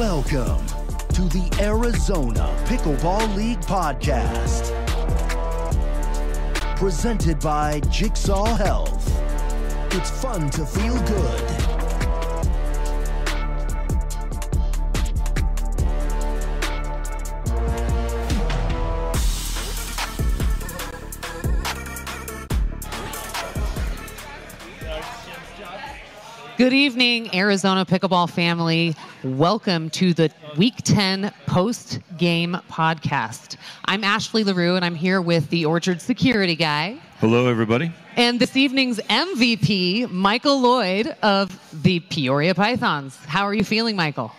Welcome to the Arizona Pickleball League podcast. Presented by Jigsaw Health. It's fun to feel good. Good evening, Arizona Pickleball family. Welcome to the Week 10 post game podcast. I'm Ashley Leroux, and I'm here with the Orchard security guy. Hello, everybody. And this evening's MVP, Michael Loyd of the Peoria Pythons. How are you feeling, Michael?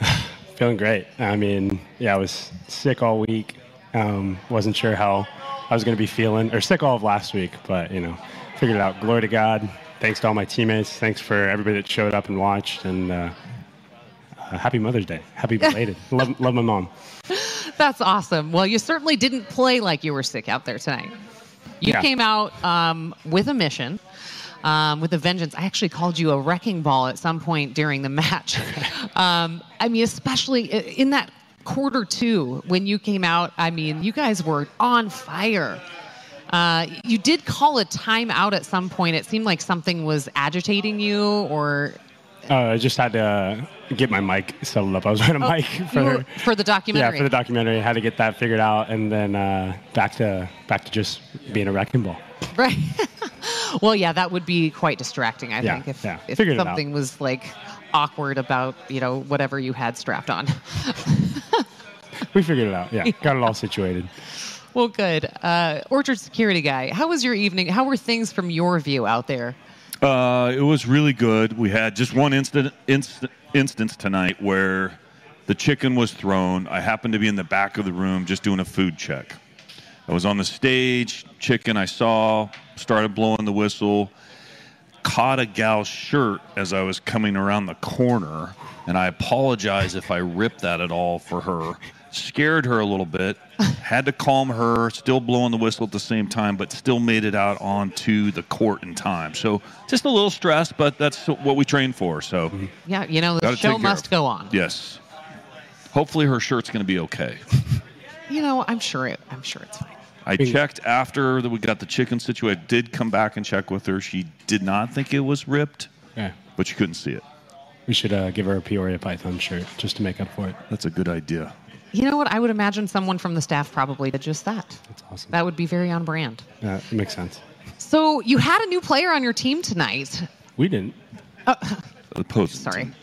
Feeling great. I mean, yeah, I was sick all week. Um, wasn't sure how I was going to be feeling, or sick all of last week, but, you know, figured it out. Glory to God thanks to all my teammates. Thanks for everybody that showed up and watched. And uh, uh, happy Mother's Day. Happy belated. love, love my mom. That's awesome. Well, you certainly didn't play like you were sick out there tonight. You Yeah. came out um, with a mission. Um, with a vengeance, I actually called you a wrecking ball at some point during the match. um, I mean, especially in that quarter two when you came out. I mean, you guys were on fire. Uh, you did call a timeout at some point. It seemed like something was agitating you, or Uh, I just had to get my mic settled up. I was wearing a mic for, were- for the documentary. yeah, for the documentary. I Had to get that figured out, and then uh, back to back to just being a wrecking ball. Right. well, yeah, that would be quite distracting, I Yeah, think, if, yeah. if something was like awkward about, you know, whatever you had strapped on. We figured it out. Yeah, got it all situated. Well, good. Uh, Orchard security guy, how was your evening? How were things from your view out there? Uh, it was really good. We had just one instant, inst- instance tonight where the chicken was thrown. I happened to be in the back of the room just doing a food check. I was on the stage, chicken I saw, started blowing the whistle, caught a gal's shirt as I was coming around the corner, and I apologize if I ripped that at all for her. Scared her a little bit, had to calm her, still blowing the whistle at the same time, but still made it out onto the court in time. So just a little stressed, but that's what we train for. So Yeah, you know, the show must go on. yes, hopefully her shirt's going to be okay. You know, I'm sure it, I'm sure it's fine. I checked after that we got the chicken situation. I did come back and check with her. She did not think it was ripped, Yeah, but she couldn't see it. we should uh, give her a Peoria Python shirt just to make up for it. That's a good idea. You know what? I would imagine someone from the staff probably did just that. That's awesome. That would be very on brand. Yeah, it makes sense. So you had a new player on your team tonight. We didn't. The opposing Sorry. team.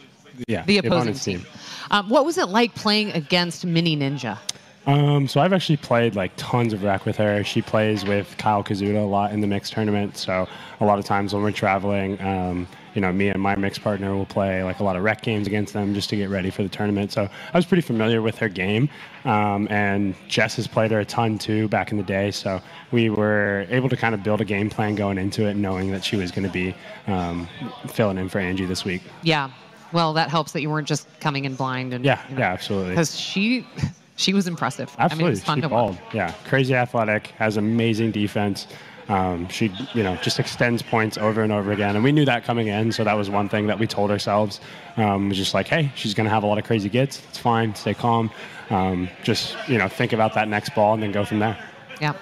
Yeah, the opponent's opposing team. Um, what was it like playing against Mini Ninja? Um, so I've actually played like tons of rec with her. She plays with Kyle Kazuda a lot in the mixed tournament. So a lot of times when we're traveling, um, you know, me and my mixed partner will play like a lot of rec games against them just to get ready for the tournament. So I was pretty familiar with her game. Um, and Jess has played her a ton too back in the day. So we were able to kind of build a game plan going into it, knowing that she was going to be um, filling in for Angie this week. Yeah. Well, that helps that you weren't just coming in blind and Yeah, yeah, absolutely. Because she, she was impressive. Absolutely, I mean, it was fun she to balled. Yeah, crazy athletic, has amazing defense. Um, she, you know, just extends points over and over again, and we knew that coming in. So that was one thing that we told ourselves. Um, was just like, hey, she's going to have a lot of crazy gets. It's fine. Stay calm. Um, just you know, think about that next ball and then go from there. Yeah.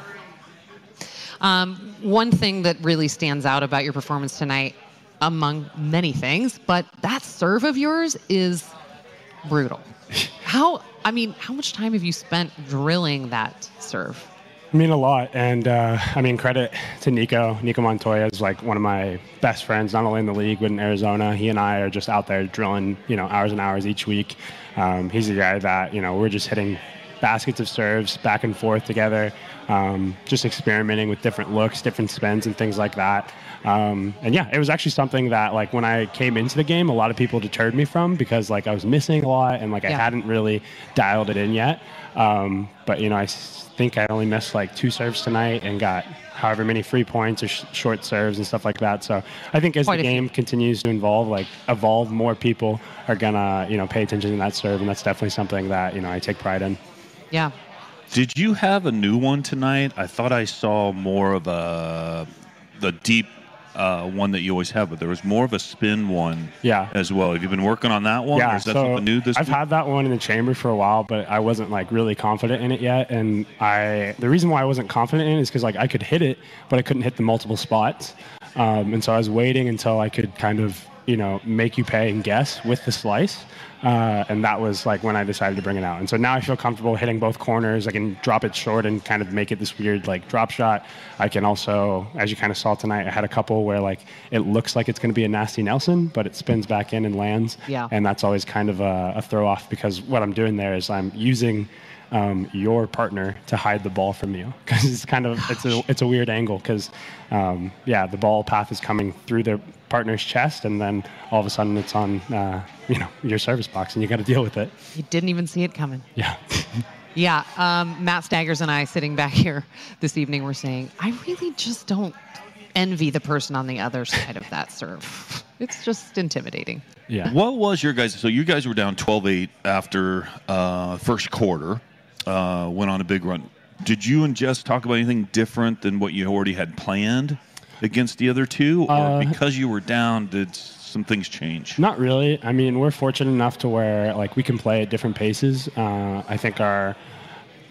Um, one thing that really stands out about your performance tonight, among many things, but that serve of yours is brutal. How? I mean, how much time have you spent drilling that serve? I mean a lot, and uh, I mean credit to Nico. Nico Montoya is like one of my best friends, not only in the league but in Arizona. He and I are just out there drilling, you know, hours and hours each week. Um, he's the guy that you know we're just hitting baskets of serves back and forth together, um, just experimenting with different looks, different spins, and things like that. Um, and yeah, it was actually something that like when I came into the game, a lot of people deterred me from because like I was missing a lot and like I hadn't really dialed it in yet. Um, but you know, I think I only missed like two serves tonight and got however many free points or sh- short serves and stuff like that. So I think as Quite the a few. game continues to evolve, like evolve, more people are gonna you know pay attention to that serve, and that's definitely something that you know I take pride in. Yeah. Did you have a new one tonight? I thought I saw more of a the deep uh, one that you always have, but there was more of a spin one Yeah. as well. Have you been working on that one? or Yeah, is that so something new this I've week? had that one in the chamber for a while, but I wasn't like really confident in it yet. And I, the reason why I wasn't confident in it is because like I could hit it, but I couldn't hit the multiple spots. Um, and so I was waiting until I could kind of, you know, make you pay and guess with the slice. Uh, and that was like when I decided to bring it out. And so now I feel comfortable hitting both corners. I can drop it short and kind of make it this weird like drop shot. I can also, as you kind of saw tonight, I had a couple where like it looks like it's going to be a nasty Nelson, but it spins back in and lands. Yeah. And that's always kind of a, a throw off because what I'm doing there is I'm using um, your partner to hide the ball from you because it's kind of it's a it's a weird angle because um, yeah the ball path is coming through the partner's chest and then all of a sudden it's on uh, you know your service box and you got to deal with it. You didn't even see it coming. Yeah. Yeah, um, Matt Staggers and I sitting back here this evening were saying, I really just don't envy the person on the other side of that serve. It's just intimidating. Yeah. What was your guys? So you guys were down 12-8 after uh, first quarter. Uh, went on a big run. Did you and Jess talk about anything different than what you already had planned against the other two, or Uh, because you were down, did some things change? Not really. I mean, we're fortunate enough to where like we can play at different paces. Uh, I think our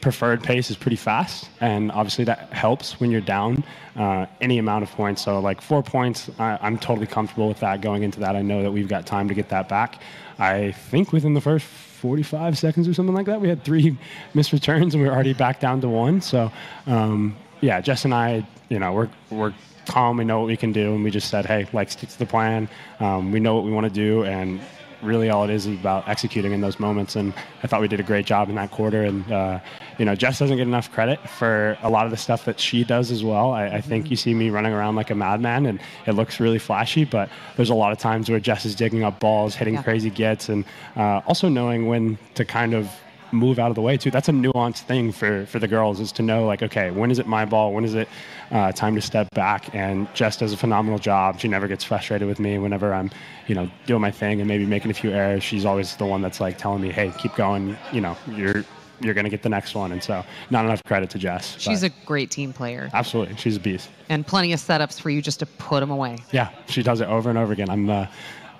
preferred pace is pretty fast, and obviously that helps when you're down uh, any amount of points. So like four points, I, I'm totally comfortable with that going into that. I know that we've got time to get that back. I think within the first 45 seconds or something like that, we had three missed returns, and we are already back down to one. So um, yeah, Jess and I, you know, we're we're calm. We know what we can do, and we just said, hey, like stick to the plan. Um, we know what we want to do, and really all it is is about executing in those moments. And I thought we did a great job in that quarter. And uh, you know, Jess doesn't get enough credit for a lot of the stuff that she does as well. I, I think you see me running around like a madman, and it looks really flashy. But there's a lot of times where Jess is digging up balls, hitting Yeah. crazy gets, and uh, also knowing when to kind of move out of the way too. That's a nuanced thing for for the girls is to know like, okay, when is it my ball? When is it uh, time to step back? And Jess does a phenomenal job. She never gets frustrated with me whenever I'm, you know, doing my thing and maybe making a few errors. She's always the one that's like telling me, hey, keep going. You know, you're you're gonna get the next one. And so, not enough credit to Jess. She's a great team player absolutely she's a beast. and plenty of setups for you just to put them away. Yeah, she does it over and over again. I'm uh,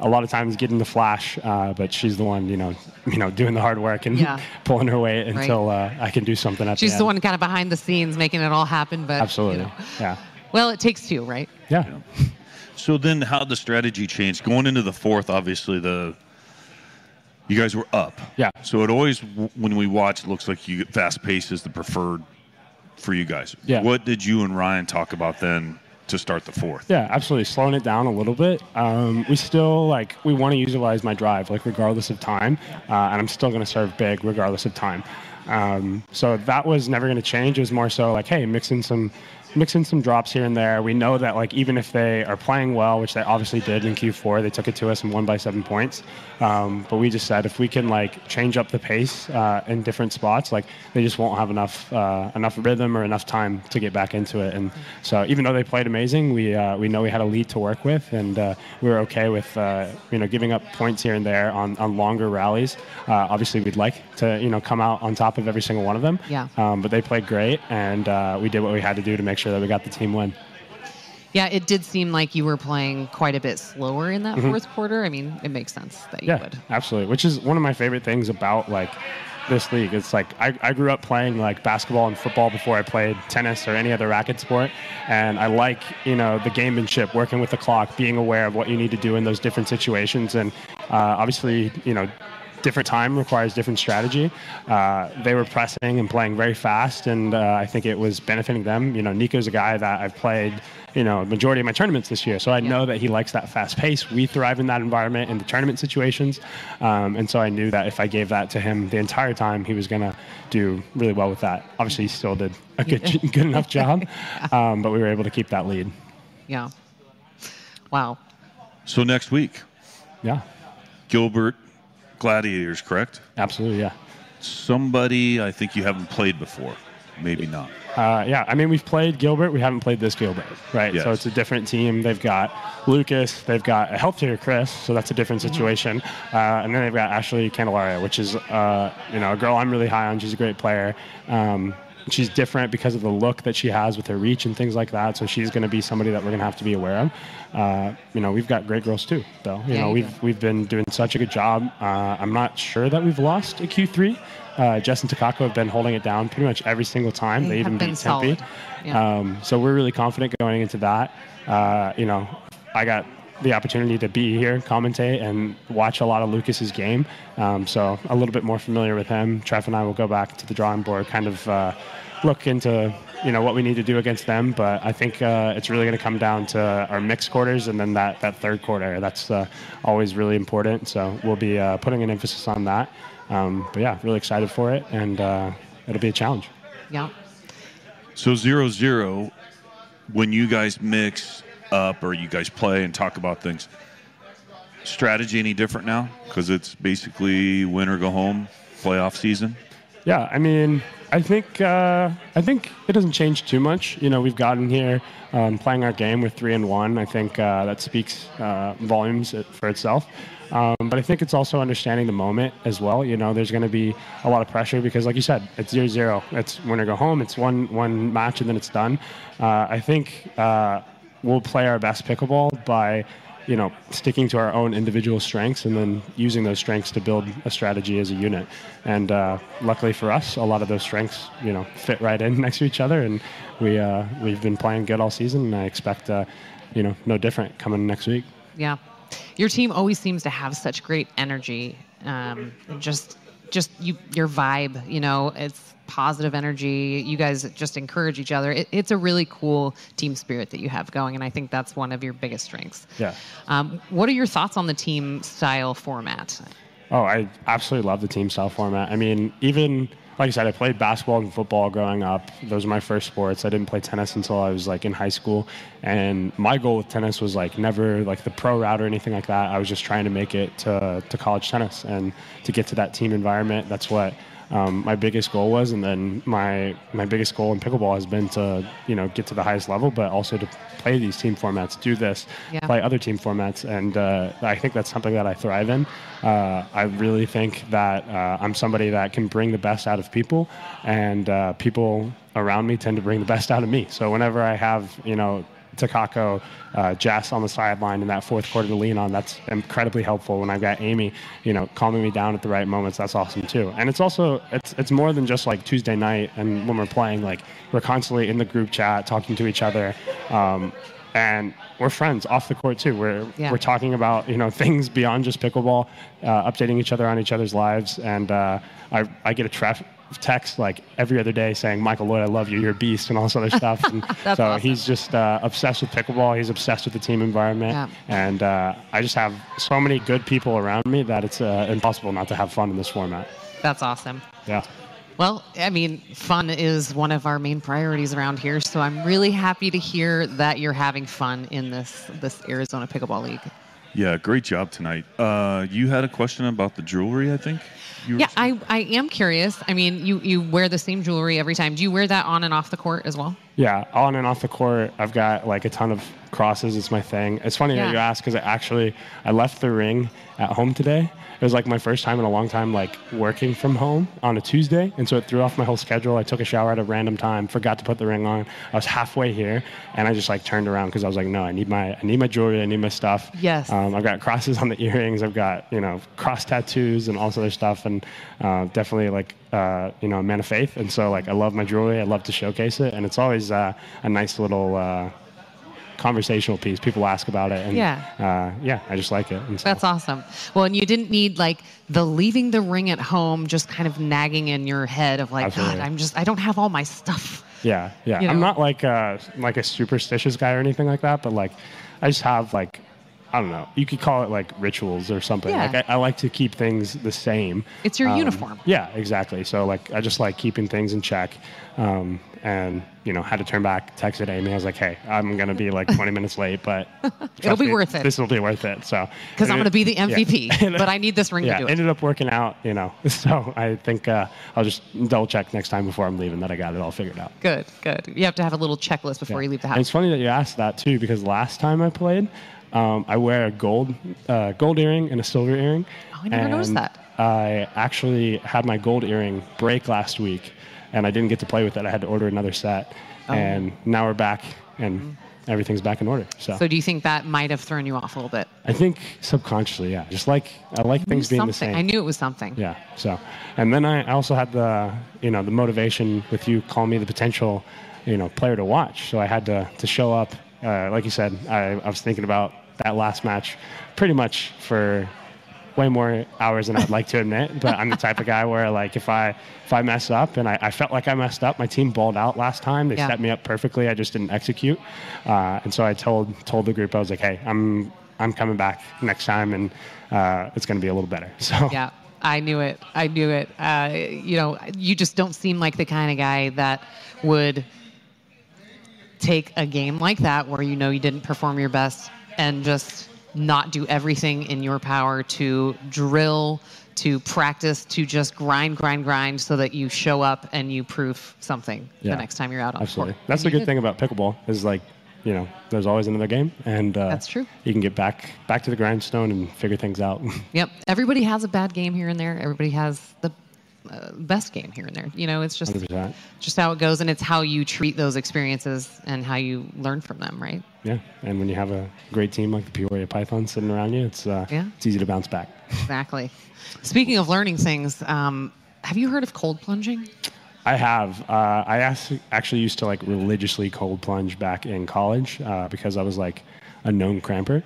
a lot of times getting the flash, uh, but she's the one, you know, you know, doing the hard work and Yeah. pulling her weight until uh, I can do something at She's the the end. one kind of behind the scenes making it all happen. But you Absolutely. know. Yeah. Well, it takes two, right? Yeah. So then, how the strategy changed going into the fourth? Obviously, the you guys were up. Yeah. So it always, when we watch, it looks like you fast pace is the preferred for you guys. Yeah. What did you and Ryan talk about then to start the fourth? Yeah, absolutely. Slowing it down a little bit. Um, we still like we want to utilize my drive, like regardless of time, uh, and I'm still going to serve big regardless of time. Um, so that was never going to change. It was more so like, hey, mix in some mix in some drops here and there. We know that like even if they are playing well, which they obviously did in Q4, they took it to us and won by seven points. Um, but we just said if we can like change up the pace uh, in different spots, like they just won't have enough uh, enough rhythm or enough time to get back into it. And so even though they played amazing, we uh, we know we had a lead to work with, and uh, we were okay with uh, you know giving up points here and there on, on longer rallies. Uh, obviously, we'd like to you know come out on top of every single one of them. Yeah. Um, but they played great, and uh, we did what we had to do to make sure that we got the team win. Yeah, it did seem like you were playing quite a bit slower in that fourth quarter. I mean, it makes sense that you Mm-hmm. Yeah, would. absolutely. Which is one of my favorite things about like this league. It's like I, I grew up playing like basketball and football before I played tennis or any other racket sport, and I like you know the gamemanship, working with the clock, being aware of what you need to do in those different situations, and uh, obviously you know different time requires different strategy. Uh, they were pressing and playing very fast, and uh, I think it was benefiting them. You know, Nico's a guy that I've played, you know, majority of my tournaments this year, so I know that he likes that fast pace. We thrive in that environment in the tournament situations, um, and so I knew that if I gave that to him the entire time, he was going to do really well with that. Obviously, he still did a good, good enough job, um, but we were able to keep that lead. Yeah. Wow. So next week, Yeah, Gilbert Gladiators, correct? absolutely. Yeah. Somebody I think you haven't played before, maybe not. Uh, yeah, I mean, we've played Gilbert. We haven't played this Gilbert, right? Yes. So it's a different team. They've got Lucas. They've got a healthier Chris, so that's a different situation. Uh, and then they've got Ashley Candelaria, which is, uh, you know, a girl I'm really high on. She's a great player. Um, she's different because of the look that she has with her reach and things like that. So she's going to be somebody that we're going to have to be aware of. Uh, you know, we've got great girls too, though. You Yeah, know, you we've do. we've been doing such a good job. Uh, I'm not sure that we've lost a Q3. Uh, Jess and Takako have been holding it down pretty much every single time. They They, even beat Tempe. Yeah. Um, so we're really confident going into that. Uh, you know, I got the opportunity to be here, commentate, and watch a lot of Lucas's game. Um, so a little bit more familiar with him. Trev and I will go back to the drawing board, kind of uh, look into you know what we need to do against them. But I think uh, it's really going to come down to our mixed quarters and then that that third quarter. That's uh, always really important. So we'll be uh, putting an emphasis on that. Um, but yeah, really excited for it, and uh, it'll be a challenge. Yeah. So zero zero, when you guys mix up or you guys play and talk about things, strategy any different now? Because it's basically win or go home playoff season. Yeah, I mean, I think uh, I think it doesn't change too much. You know, we've gotten here um, playing our game with three and one. I think uh, that speaks uh, volumes for itself. Um, but I think it's also understanding the moment as well. You know, there's going to be a lot of pressure because, like you said, it's zero zero. It's win or go home. It's one one match and then it's done. Uh, I think uh, we'll play our best pickleball by you know, sticking to our own individual strengths and then using those strengths to build a strategy as a unit. And uh, luckily for us, a lot of those strengths, you know, fit right in next to each other. And we uh, we've been playing good all season, and I expect, uh, you know, no different coming next week. Yeah. Your team always seems to have such great energy. Um, just, just you, your vibe. You know, it's positive energy. You guys just encourage each other. It, it's a really cool team spirit that you have going, and I think that's one of your biggest strengths. Yeah. Um, what are your thoughts on the team style format? Oh, I absolutely love the team style format. I mean, even like I said, I played basketball and football growing up. Those are my first sports. I didn't play tennis until I was like in high school. And my goal with tennis was like never like the pro route or anything like that. I was just trying to make it to, to college tennis and to get to that team environment. That's what um, my biggest goal was, and then my my biggest goal in pickleball has been to you know get to the highest level, but also to play these team formats, do this, Yeah. play other team formats, and uh, I think that's something that I thrive in. Uh, I really think that uh, I'm somebody that can bring the best out of people, and uh, people around me tend to bring the best out of me. So whenever I have you know Takako, uh, Jess on the sideline in that fourth quarter to lean on. That's incredibly helpful. When I've got Amy, you know, calming me down at the right moments, that's awesome too. And it's also it's it's more than just like Tuesday night and when we're playing. Like we're constantly in the group chat, talking to each other. Um, and we're friends off the court too. We're Yeah. we're talking about you know things beyond just pickleball, uh, updating each other on each other's lives. And uh, I I get a text like every other day saying, "Michael Loyd, I love you. You're a beast," and all this other stuff. And so awesome. he's just uh, obsessed with pickleball. He's obsessed with the team environment, Yeah. and uh, I just have so many good people around me that it's uh, impossible not to have fun in this format. That's awesome. Yeah. Well, I mean, fun is one of our main priorities around here, so I'm really happy to hear that you're having fun in this this Arizona Pickleball League. Yeah, great job tonight. Uh, you had a question about the jewelry, I think. You were Yeah, I, I am curious. I mean, you, you wear the same jewelry every time. Do you wear that on and off the court as well? Yeah, on and off the court, I've got like a ton of crosses. It's my thing. It's funny Yeah. that you ask because I actually I left the ring at home today. It was like my first time in a long time like working from home on a Tuesday, and so it threw off my whole schedule. I took a shower at a random time, forgot to put the ring on. I was halfway here, and I just like turned around because I was like, no, I need my I need my jewelry, I need my stuff. Yes. Um, I've got crosses on the earrings. I've got you know cross tattoos and all this other stuff, and uh, definitely like uh, you know a man of faith. And so like I love my jewelry. I love to showcase it, and it's always uh, a nice little uh, conversational piece. People ask about it, and Yeah. uh, yeah, I just like it. So, That's awesome. Well, and you didn't need like the leaving the ring at home just kind of nagging in your head of like, Absolutely. God, I'm just, I don't have all my stuff. yeah, yeah. you I'm not like uh, like a superstitious guy or anything like that, but like I just have like. I don't know. You could call it like rituals or something. Yeah. Like I, I like to keep things the same. It's your Um, uniform. Yeah, exactly. So like I just like keeping things in check. Um, and you know, had to turn back, texted Amy. I was like, "Hey, I'm gonna be like 20 minutes late, but it'll be me, worth it. This will be worth it." So Because I'm and going to be the MVP, yeah. But I need this ring yeah, to do it. ended up working out. You know, so I think uh, I'll just double check next time before I'm leaving that I got it all figured out. Good, good. You have to have a little checklist before Yeah. you leave the And house. it's funny that you asked that too, because last time I played, um, I wear a gold uh, gold earring and a silver earring. Oh, I never noticed that. I actually had my gold earring break last week. and I didn't get to play with it. I had to order another set, and now we're back, and everything's back in order. So, So do you think that might have thrown you off a little bit? I think subconsciously, yeah, just like I like things being the same. I knew it was something. Yeah. So, and then I also had the, you know, the motivation with you calling me the potential, you know, player to watch. So I had to to show up. Uh, like you said, I, I was thinking about that last match, pretty much for way more hours than I'd like to admit. But I'm the type of guy where like if I if I mess up and I, I felt like I messed up, my team balled out last time. They Yeah. set me up perfectly. I just didn't execute. Uh, and so I told told the group I was like, hey, I'm I'm coming back next time, and uh, it's going to be a little better. So Yeah, I knew it. I knew it. Uh, you know, you just don't seem like the kind of guy that would take a game like that where you know you didn't perform your best and just not do everything in your power to drill, to practice, to just grind, grind, grind so that you show up and you prove something Yeah. the next time you're out on Absolutely. the court. That's And the good did. thing about pickleball is like, you know, there's always another game, and uh, That's true. You can get back back to the grindstone and figure things out. Yep. Everybody has a bad game here and there. Everybody has the uh, best game here and there. You know, it's just 100%. just how it goes, and it's how you treat those experiences and how you learn from them, right? yeah, and when you have a great team like the Peoria Python sitting around you, it's uh, Yeah. it's easy to bounce back. Exactly. Speaking of learning things, um, have you heard of cold plunging? I have. Uh, I actually used to like religiously cold plunge back in college uh, because I was like a known cramper.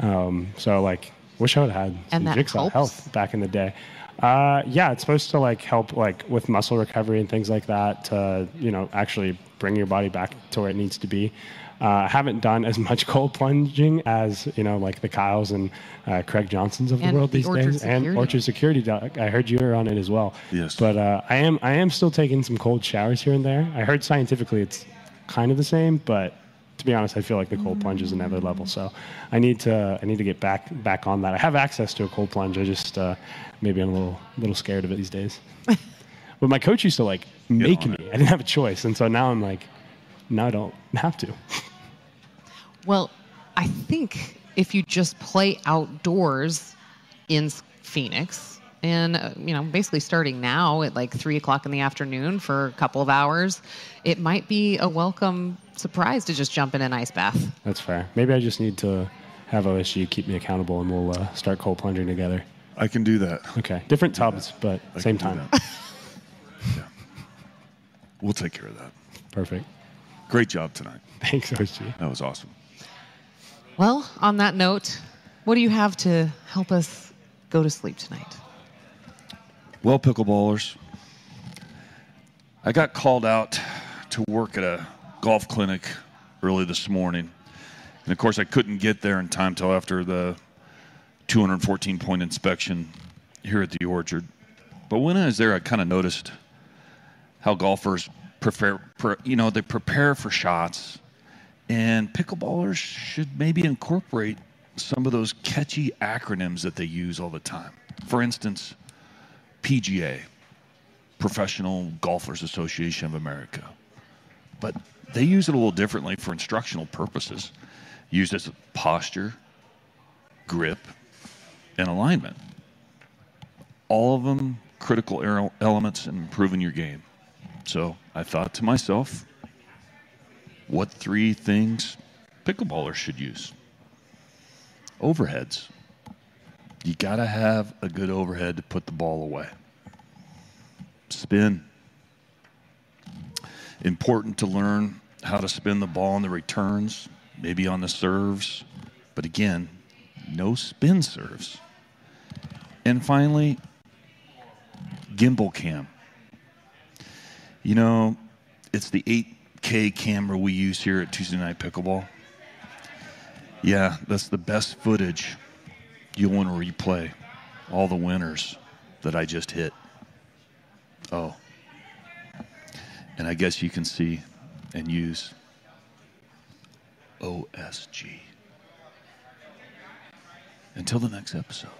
Um, so like, wish I would have had some jigsaw helps? health back in the day. Uh, yeah, it's supposed to like help like with muscle recovery and things like that to you know actually bring your body back to where it needs to be. Uh, I haven't done as much cold plunging as you know like the Kyles and uh, Craig Johnsons of And the world the these Orchard days, and Security. Orchard Security. Doc. I heard you were on it as well. Yes. But uh, I am I am still taking some cold showers here and there. I heard scientifically it's kind of the same, but to be honest, I feel like the cold plunge is another level. So I need to I need to get back back on that. I have access to a cold plunge. I just uh, maybe I'm a little little scared of it these days. but my coach used to like make me. it. I didn't have a choice, and so now I'm like, now I don't have to. Well, I think if you just play outdoors in Phoenix, and uh, you know, basically starting now at like three o'clock in the afternoon for a couple of hours, it might be a welcome surprise to just jump in an ice bath. That's fair. Maybe I just need to have OSG keep me accountable, and we'll uh, start cold plunging together. I can do that. Okay, different tubs, but I same time. yeah. We'll take care of that. Perfect. Great job tonight. Thanks, OSG. That was awesome. Well, on that note, what do you have to help us go to sleep tonight? Well, pickleballers, I got called out to work at a golf clinic early this morning. And of course, I couldn't get there in time till after the 214 point inspection here at the Orchard. But when I was there, I kind of noticed how golfers prepare, pre, you know, they prepare for shots. And pickleballers should maybe incorporate some of those catchy acronyms that they use all the time. For instance, PGA, Professional Golfers Association of America. But they use it a little differently for instructional purposes, used as posture, grip, and alignment. All of them critical elements in improving your game. So I thought to myself, what three things pickleballers should use? Overheads. You got to have a good overhead to put the ball away. Spin. Important to learn how to spin the ball on the returns, maybe on the serves. But again, no spin serves. And finally, gimbal cam. You know, it's the 8K camera we use here at Tuesday Night Pickleball. Yeah, that's the best footage you'll want to replay all the winners that I just hit. Oh. And I guess you can see and use OSG. Until the next episode.